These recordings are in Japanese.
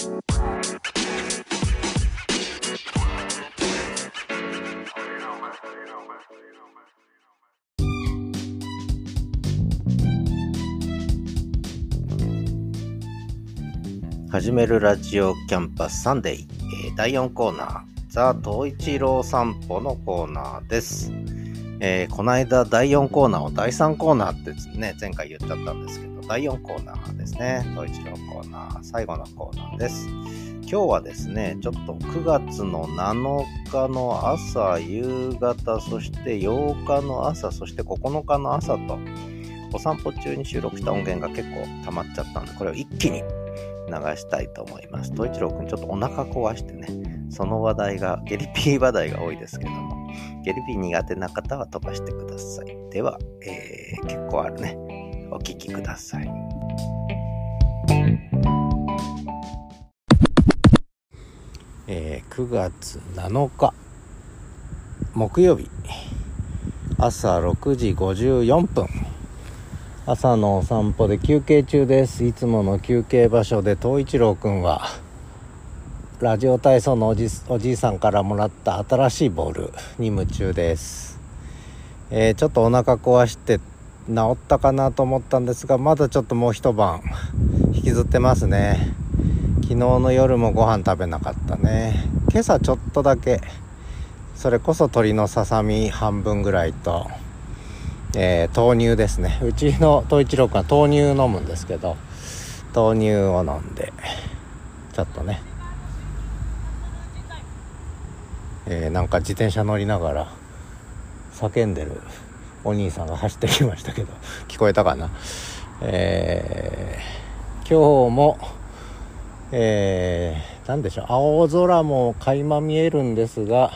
始めるラジオキャンパスサンデー、えー、第4コーナー、 The 冬一郎散歩のコーナーです。えー、この間第4コーナーを第3コーナーってね、前回言っちゃったんですけど、第4コーナーですね、冬一郎コーナー、最後のコーナーです。今日はですね、ちょっと9月の7日の朝、夕方、そして8日の朝、そして9日の朝と、お散歩中に収録した音源が結構溜まっちゃったんで、これを一気に流したいと思います。東一郎くんちょっとお腹壊してね、その話題が、ゲリピー話題が多いですけども、ゲリピー苦手な方は飛ばしてください。では、えー、結構あるね。お聞きください。えー、9月7日、木曜日、朝6時54分。朝のお散歩で休憩中ですいつもの休憩場所で東一郎くんはラジオ体操のおじおじいさんからもらった新しいボールに夢中です、えー、ちょっとお腹壊して治ったかなと思ったんですがまだちょっともう一晩引きずってますね。昨日の夜もご飯食べなかったね。今朝ちょっとだけそれこそ鶏のささみ半分ぐらいとえー、豆乳ですね。うちの東一郎君は豆乳飲むんですけど豆乳を飲んでちょっとね、えー、なんか自転車乗りながら叫んでるお兄さんが走ってきましたけど聞こえたかな？えー、今日もえー、何でしょう？青空も垣間見えるんですが、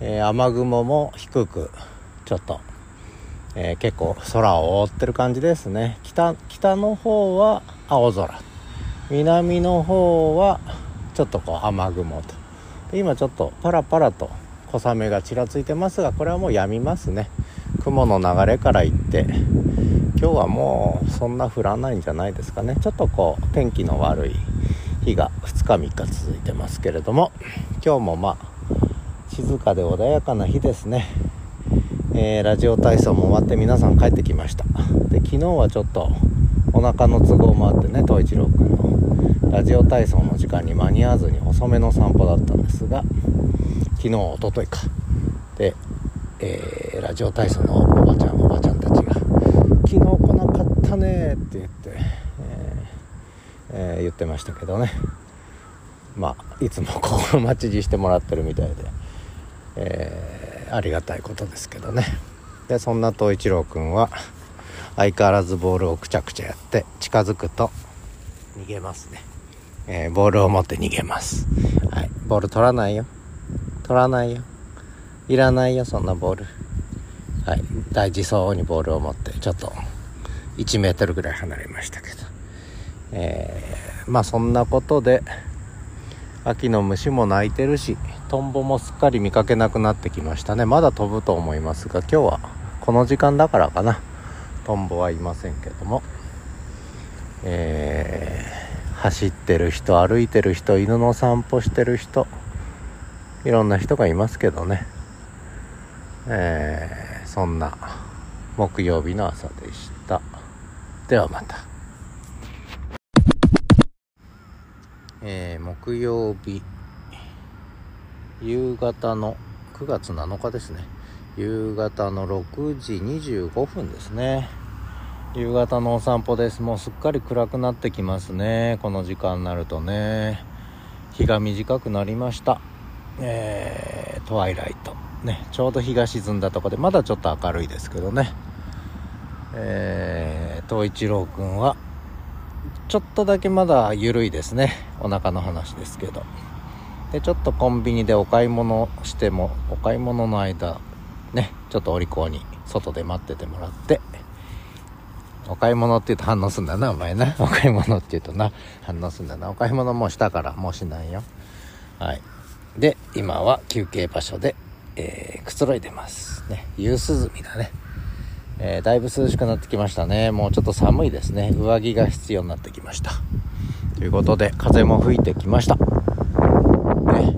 えー、雨雲も低くちょっとえー、結構空を覆ってる感じですね。北北の方は青空。南の方はちょっとこう雨雲と。今ちょっとパラパラと小雨がちらついてますがこれはもう止みますね。雲の流れからいって今日はもうそんな降らないんじゃないですかね。ちょっとこう天気の悪い日が2日3日続いてますけれども今日もまあ静かで穏やかな日ですね。えー、ラジオ体操も終わって皆さん帰ってきました。で昨日はちょっとお腹の都合もあってね東一郎くんのラジオ体操の時間に間に合わずに遅めの散歩だったんですが昨日おとといか。で、えー、ラジオ体操のおばちゃんおばちゃんたちが「昨日来なかったね」って言って、えーえー、言ってましたけどね。まあいつも心待ちしてもらってるみたいでえーありがたいことですけどね。でそんな東一郎くんは相変わらずボールをくちゃくちゃやって近づくと逃げますね、え、ボールを持って逃げます。はい。ボール取らないよ。取らないよ。いらないよそんなボール。はい。大事そうにボールを持ってちょっと1メートルぐらい離れましたけど。えー、まあそんなことで秋の虫も鳴いてるしトンボもすっかり見かけなくなってきましたね。まだ飛ぶと思いますが今日はこの時間だからかな。トンボはいませんけども。えー、走ってる人歩いてる人犬の散歩してる人いろんな人がいますけどね。えー、そんな木曜日の朝でした。ではまた。えー、木曜日夕方の9月7日ですね。夕方の6時25分ですね。夕方のお散歩です。もうすっかり暗くなってきますね。この時間になるとね。日が短くなりました。えー、トワイライト。ねちょうど日が沈んだとこでまだちょっと明るいですけどね。えー、東一郎くんはちょっとだけまだ緩いですね。お腹の話ですけど。でちょっとコンビニでお買い物してもお買い物の間ねちょっとお利口に外で待っててもらってお買い物って言うと反応すんだなお前な。お買い物って言うとな。反応すんだな。お買い物もうしたからもうしないよ。はい。で今は休憩場所で、えー、くつろいでますね。夕涼みだね。えー、だいぶ涼しくなってきましたね。もうちょっと寒いですね。上着が必要になってきました。ということで風も吹いてきました。ね。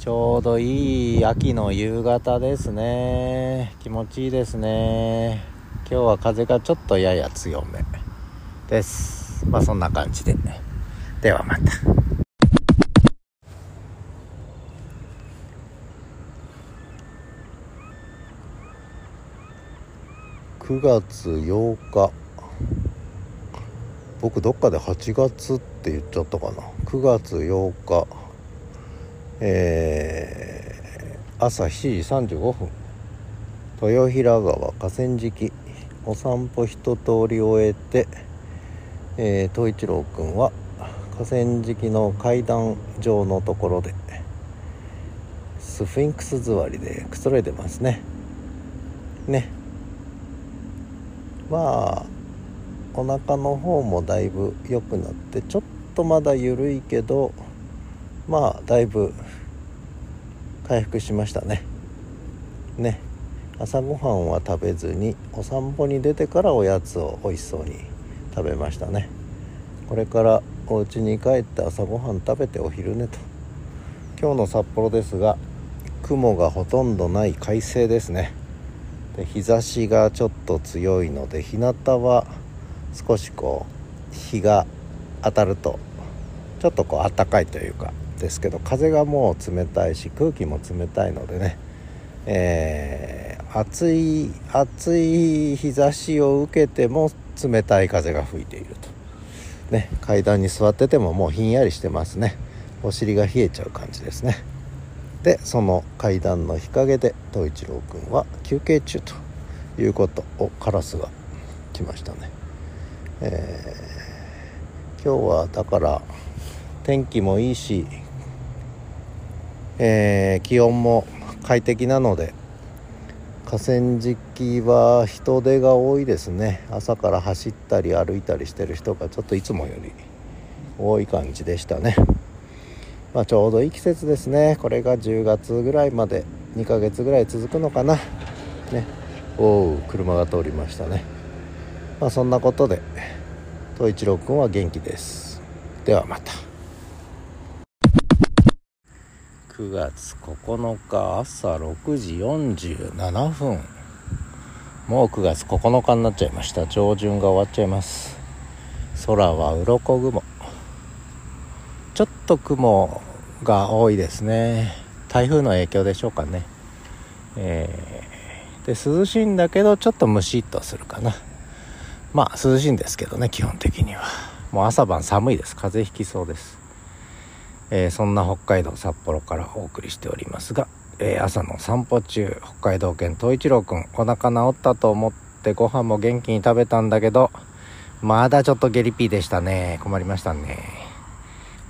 ちょうどいい秋の夕方ですね。気持ちいいですね。今日は風がちょっとやや強めです。まあそんな感じでね。ではまた。9月8日。僕どっかで8月って言っちゃったかな。9月8日。えー、朝7時35分。豊平川河川敷。お散歩一通り終えて、えー、一郎くんは河川敷の階段上のところでスフィンクス座りでくつろいでますね。ね。まあお腹の方もだいぶ良くなってちょっとまだ緩いけどまあだいぶ回復しましたね。ね。朝ごはんは食べずにお散歩に出てからおやつを美味しそうに食べましたね。これからお家に帰って朝ごはん食べてお昼寝と。今日の札幌ですが雲がほとんどない快晴ですね。で日差しがちょっと強いので日向は少しこう日が当たるとちょっとこう暖かいというかですけど風がもう冷たいし空気も冷たいのでね、えー、暑い暑い日差しを受けても冷たい風が吹いていると、ね、階段に座っててももうひんやりしてますね。お尻が冷えちゃう感じですね。でその階段の日陰で東一郎くんは休憩中ということをカラスが来ましたね、えー、今日はだから天気もいいしえー、気温も快適なので河川敷は人手が多いですね。朝から走ったり歩いたりしてる人がちょっといつもより多い感じでしたね、まあ、ちょうどいい季節ですね。これが10月ぐらいまで2ヶ月ぐらい続くのかな。ね。おお車が通りましたね。まあそんなことで東一郎くんは元気です。ではまた。9月9日朝6時47分。もう9月9日になっちゃいました。上旬が終わっちゃいます。空は鱗雲ちょっと雲が多いですね。台風の影響でしょうかね。えー、で涼しいんだけどちょっとムシッとするかな。まあ涼しいんですけどね基本的には。もう朝晩寒いです。風邪ひきそうです。えー、そんな北海道札幌からお送りしておりますが、えー、朝の散歩中北海道犬東一郎くんお腹治ったと思ってご飯も元気に食べたんだけどまだちょっとゲリピーでしたね。困りましたね。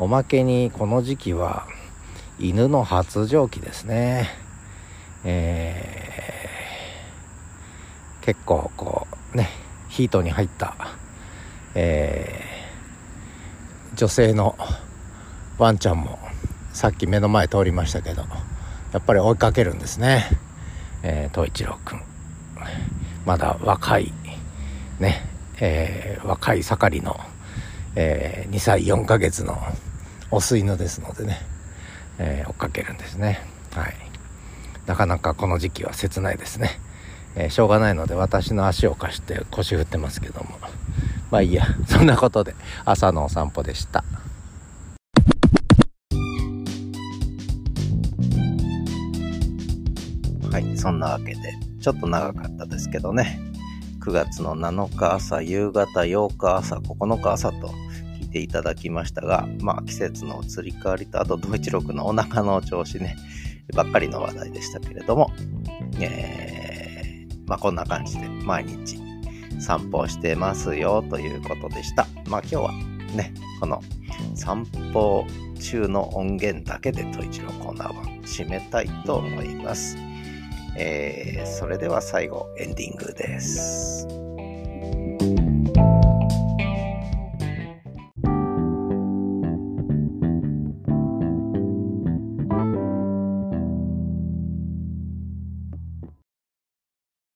おまけにこの時期は犬の発情期ですね。えー、結構こうねヒートに入った、えー、女性のワンちゃんもさっき目の前通りましたけどやっぱり追いかけるんですね、えー、東一郎くん。まだ若いね、えー、若い盛りの、えー、2歳4ヶ月のオス犬ですのでね、えー、追っかけるんですね。はい。なかなかこの時期は切ないですね、えー、しょうがないので私の足を貸して腰振ってますけども。まあいいや。そんなことで朝のお散歩でした。はい、そんなわけで、ちょっと長かったですけどね、9月の7日朝、夕方、8日朝、9日朝といていただきましたが、まあ季節の移り変わりと、あと、ドイツ録のお腹の調子ね、ばっかりの話題でしたけれども、えー、まあこんな感じで毎日散歩してますよということでした。まあ今日はね、この散歩中の音源だけでトイチのコーナーは締めたいと思います。えー、それでは最後エンディングです。